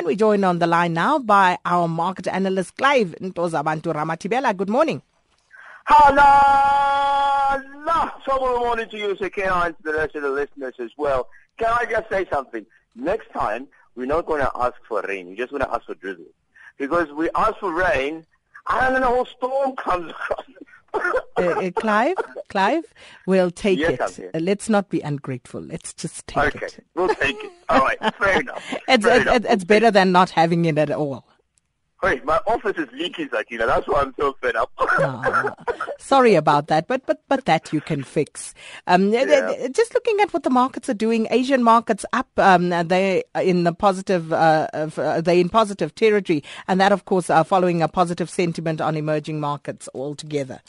And we join on the line now by our market analyst, Clive Ntozabantu Ramatibela. Good morning. Hello! Of the morning to you, Ken, and to the rest of the listeners as well. Can I just say something? Next time, we're not going to ask for rain. We're just going to ask for drizzle. Because we ask for rain, and then a whole storm comes across. Uh, uh, Clive, Clive, we'll take Yes, it. Uh, let's not be ungrateful. Let's just take okay, it. we'll take it. All right, fair enough. It's, fair it's, enough. it's, better than not having it at all. Wait, my office is leaking, Sakina. That's why I'm so fed up. Ah, sorry about that, but but but that you can fix. Um, Yeah. Just looking at what the markets are doing, Asian markets up. Um, they in the positive. Uh, uh, they in positive territory, and that, of course, are following a positive sentiment on emerging markets altogether.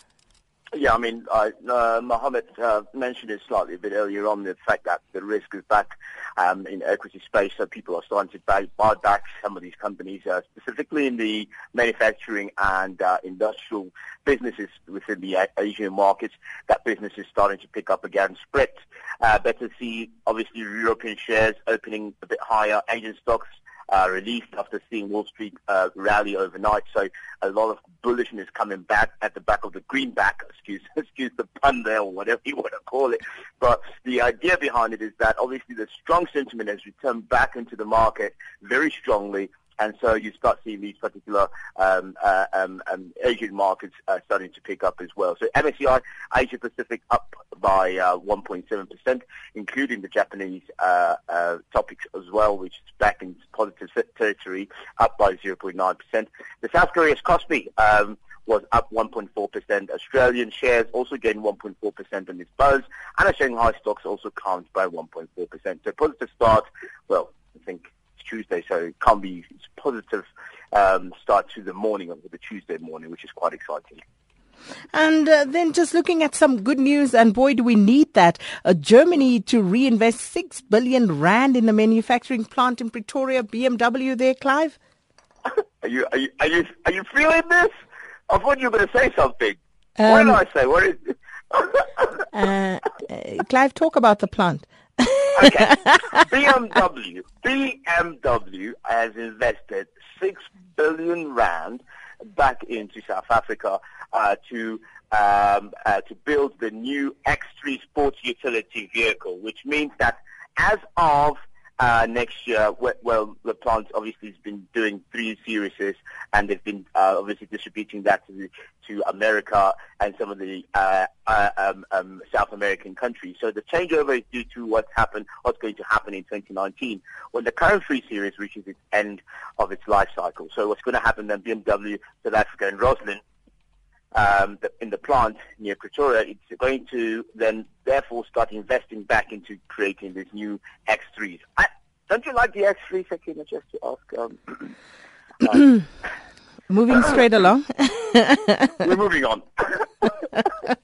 Yeah, I mean, uh, uh, Mohammed uh, mentioned it slightly a bit earlier on, the fact that the risk is back um, in equity space, so people are starting to buy, buy back some of these companies, uh, specifically in the manufacturing and uh, industrial businesses within the Asian markets. That business is starting to pick up again. Spread, uh, better see, obviously, European shares opening a bit higher, Asian stocks uh, released after seeing Wall Street uh, rally overnight. So a lot of bullishness coming back at the back of the greenback, excuse excuse the pun there or whatever you want to call it. But the idea behind it is that obviously the strong sentiment has returned back into the market very strongly. And so you start seeing these particular um, uh, um, um, Asian markets uh, starting to pick up as well. So MSCI Asia Pacific up by uh, 1.7%, including the Japanese uh, uh, Topix as well, which is back in positive territory, up by 0.9%. The South Korea's Kospi um, was up 1.4%. Australian shares also gained 1.4% on its buzz, and the Shanghai stocks also climbed by 1.4%. So positive start. Well, Tuesday, so it can't be it's positive um, start to the morning of the Tuesday morning, which is quite exciting. And uh, then just looking at some good news, and boy, do we need that. Uh, Germany to reinvest 6 billion rand in the manufacturing plant in Pretoria, BMW there, Clive? Are you are you are you, are you feeling this? I thought you were going to say something. what Um, did I say? What is? Uh, uh, Clive, talk about the plant. Okay. BMW BMW has invested six billion rand back into South Africa uh, to um, uh, to build the new X3 sports utility vehicle, which means that as of uh, next year, well, the plant obviously has been doing three series, and they've been uh, obviously distributing that to, the, to America and some of the uh, uh, um, um, South American countries. So the changeover is due to what's happened, what's going to happen in 2019, when the current three series reaches its end of its life cycle. So what's going to happen then? BMW, South Africa, and Rosslyn um, the, in the plant near Pretoria, it's going to then therefore start investing back into creating these new X3s. I, don't you like the X3, Sakina, just to ask? Um, um, Moving straight along. we're moving on. but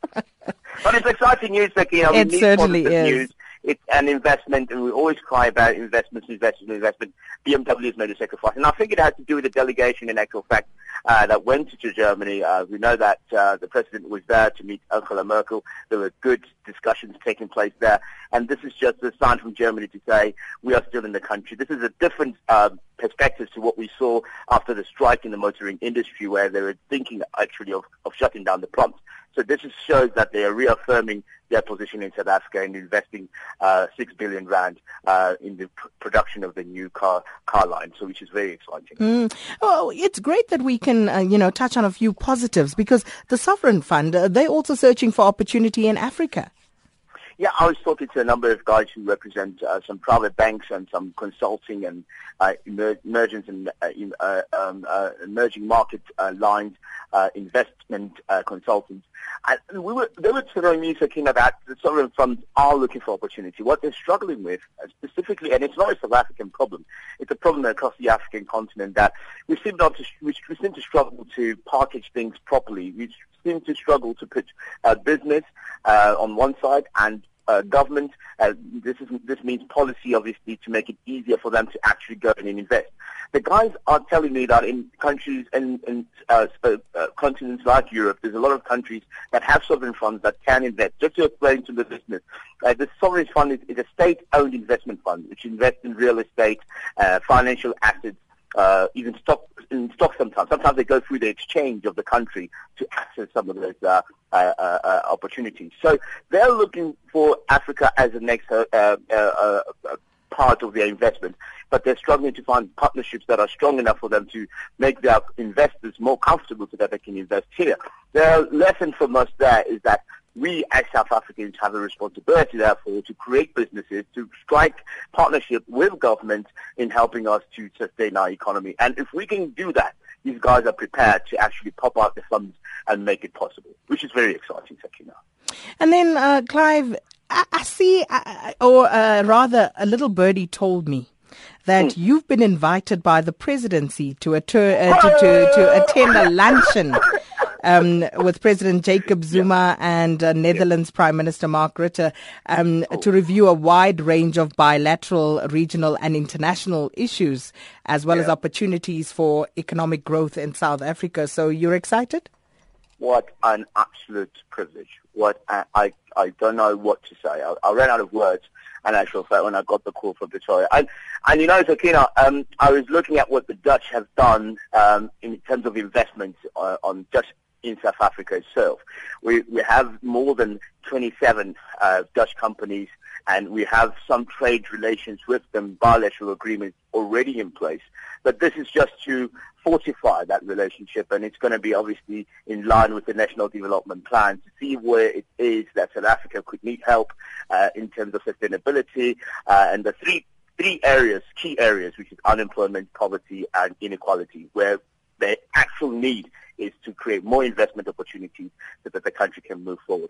it's exciting news, Sakina. It certainly is. News. It's an investment, and we always cry about investments, investment, investment. BMW has made a sacrifice, and I think it has to do with the delegation, in actual fact, uh, that went to Germany. Uh, we know that uh, the president was there to meet Angela Merkel. There were good discussions taking place there, and this is just a sign from Germany to say we are still in the country. This is a different um, perspective to what we saw after the strike in the motoring industry, where they were thinking actually of, of shutting down the plants. So this is, shows that they are reaffirming their position in South Africa and investing uh, six billion rand uh, in the pr- production of the new car car line. So which is very exciting. Mm. Oh, it's great that we can, uh, you know, touch on a few positives because the Sovereign Fund, uh, they're also searching for opportunity in Africa. Yeah, I was talking to a number of guys who represent uh, some private banks and some consulting and uh, emer- emergence and uh, uh, um, uh, emerging market uh, lines, uh, investment uh, consultants. And we were, they were telling me talking about the sovereign funds are looking for opportunity. What they're struggling with uh, specifically, and it's not a South African problem, it's a problem across the African continent that we seem not to, we, we seem to struggle to package things properly. We seem to struggle to put uh, business uh, on one side and uh, government. Uh, this is this means policy, obviously, to make it easier for them to actually go and invest. The guys are telling me that in countries in, in uh, uh, uh, continents like Europe, there's a lot of countries that have sovereign funds that can invest. Just to explain to the listeners, uh, the sovereign fund is, is a state-owned investment fund which invests in real estate, uh, financial assets, uh, even stock in stock sometimes. Sometimes they go through the exchange of the country to access some of those uh, uh, uh, uh opportunities. So they're looking for Africa as the next part of their investment, but they're struggling to find partnerships that are strong enough for them to make their investors more comfortable so that they can invest here. The lesson from us there is that we as South Africans have a responsibility, therefore, to create businesses, to strike partnership with government in helping us to sustain our economy. And if we can do that, these guys are prepared to actually pop out the funds and make it possible, which is very exciting, Sakina. And then, uh, Clive, I, I see, uh, or uh, rather, a little birdie told me that mm. you've been invited by the presidency to, uh, to, to, to attend a luncheon um, with President Jacob Zuma and uh, Netherlands Prime Minister Mark Rutte um, oh. to review a wide range of bilateral, regional, and international issues, as well yeah. as opportunities for economic growth in South Africa. So you're excited? What an absolute privilege. What I, I, I don't know what to say. I, I ran out of words in actual fact when I got the call from Pretoria. And, and you know, Sakina, um, I was looking at what the Dutch have done um, in terms of investments uh, on just in South Africa itself. We, we have more than 27 uh, Dutch companies and we have some trade relations with them, bilateral agreements already in place. But this is just to fortify that relationship and it's going to be obviously in line with the National Development Plan to see where it is that South Africa could need help uh, in terms of sustainability uh, and the three three areas, key areas, which is unemployment, poverty, and inequality, where the actual need is to create more investment opportunities so that the country can move forward.